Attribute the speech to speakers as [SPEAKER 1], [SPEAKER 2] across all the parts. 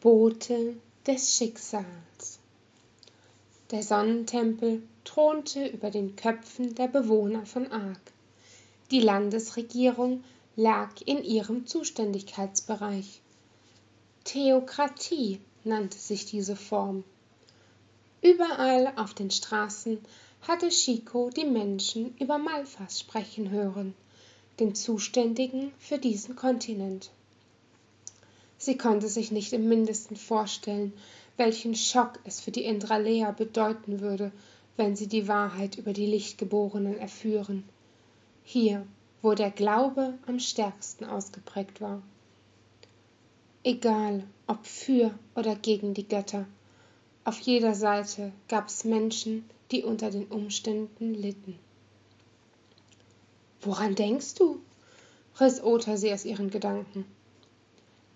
[SPEAKER 1] Bote des Schicksals. Der Sonnentempel thronte über den Köpfen der Bewohner von Ark. Die Landesregierung lag in ihrem Zuständigkeitsbereich. Theokratie nannte sich diese Form. Überall auf den Straßen hatte Chico die Menschen über Malfas sprechen hören, den Zuständigen für diesen Kontinent. Sie konnte sich nicht im mindesten vorstellen, welchen Schock es für die Indralea bedeuten würde, wenn sie die Wahrheit über die Lichtgeborenen erführen. Hier, wo der Glaube am stärksten ausgeprägt war. Egal, ob für oder gegen die Götter, auf jeder Seite gab es Menschen, die unter den Umständen litten. Woran denkst du? riss Ota sie aus ihren Gedanken.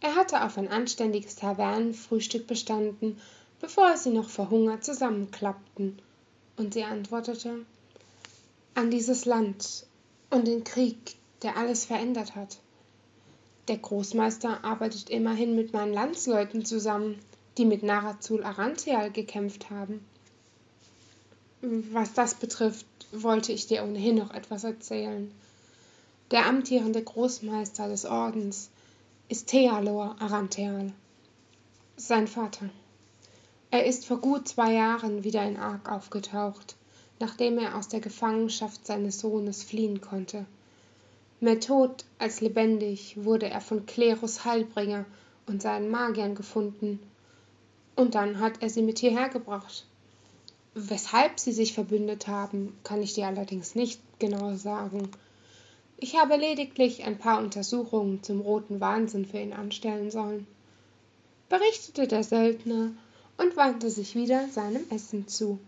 [SPEAKER 1] Er hatte auf ein anständiges Tavernenfrühstück bestanden, bevor sie noch vor Hunger zusammenklappten, und sie antwortete an dieses Land und den Krieg, der alles verändert hat. Der Großmeister arbeitet immerhin mit meinen Landsleuten zusammen, die mit Narazul Arantheal gekämpft haben. Was das betrifft, wollte ich dir ohnehin noch etwas erzählen. Der amtierende Großmeister des Ordens ist Thealor Arantheal, sein Vater. Er ist vor gut zwei Jahren wieder in Ark aufgetaucht, nachdem er aus der Gefangenschaft seines Sohnes fliehen konnte. Mehr tot als lebendig wurde er von Klerus Heilbringer und seinen Magiern gefunden, und dann hat er sie mit hierher gebracht. Weshalb sie sich verbündet haben, kann ich dir allerdings nicht genau sagen. Ich habe lediglich ein paar Untersuchungen zum roten Wahnsinn für ihn anstellen sollen, berichtete der Söldner und wandte sich wieder seinem Essen zu.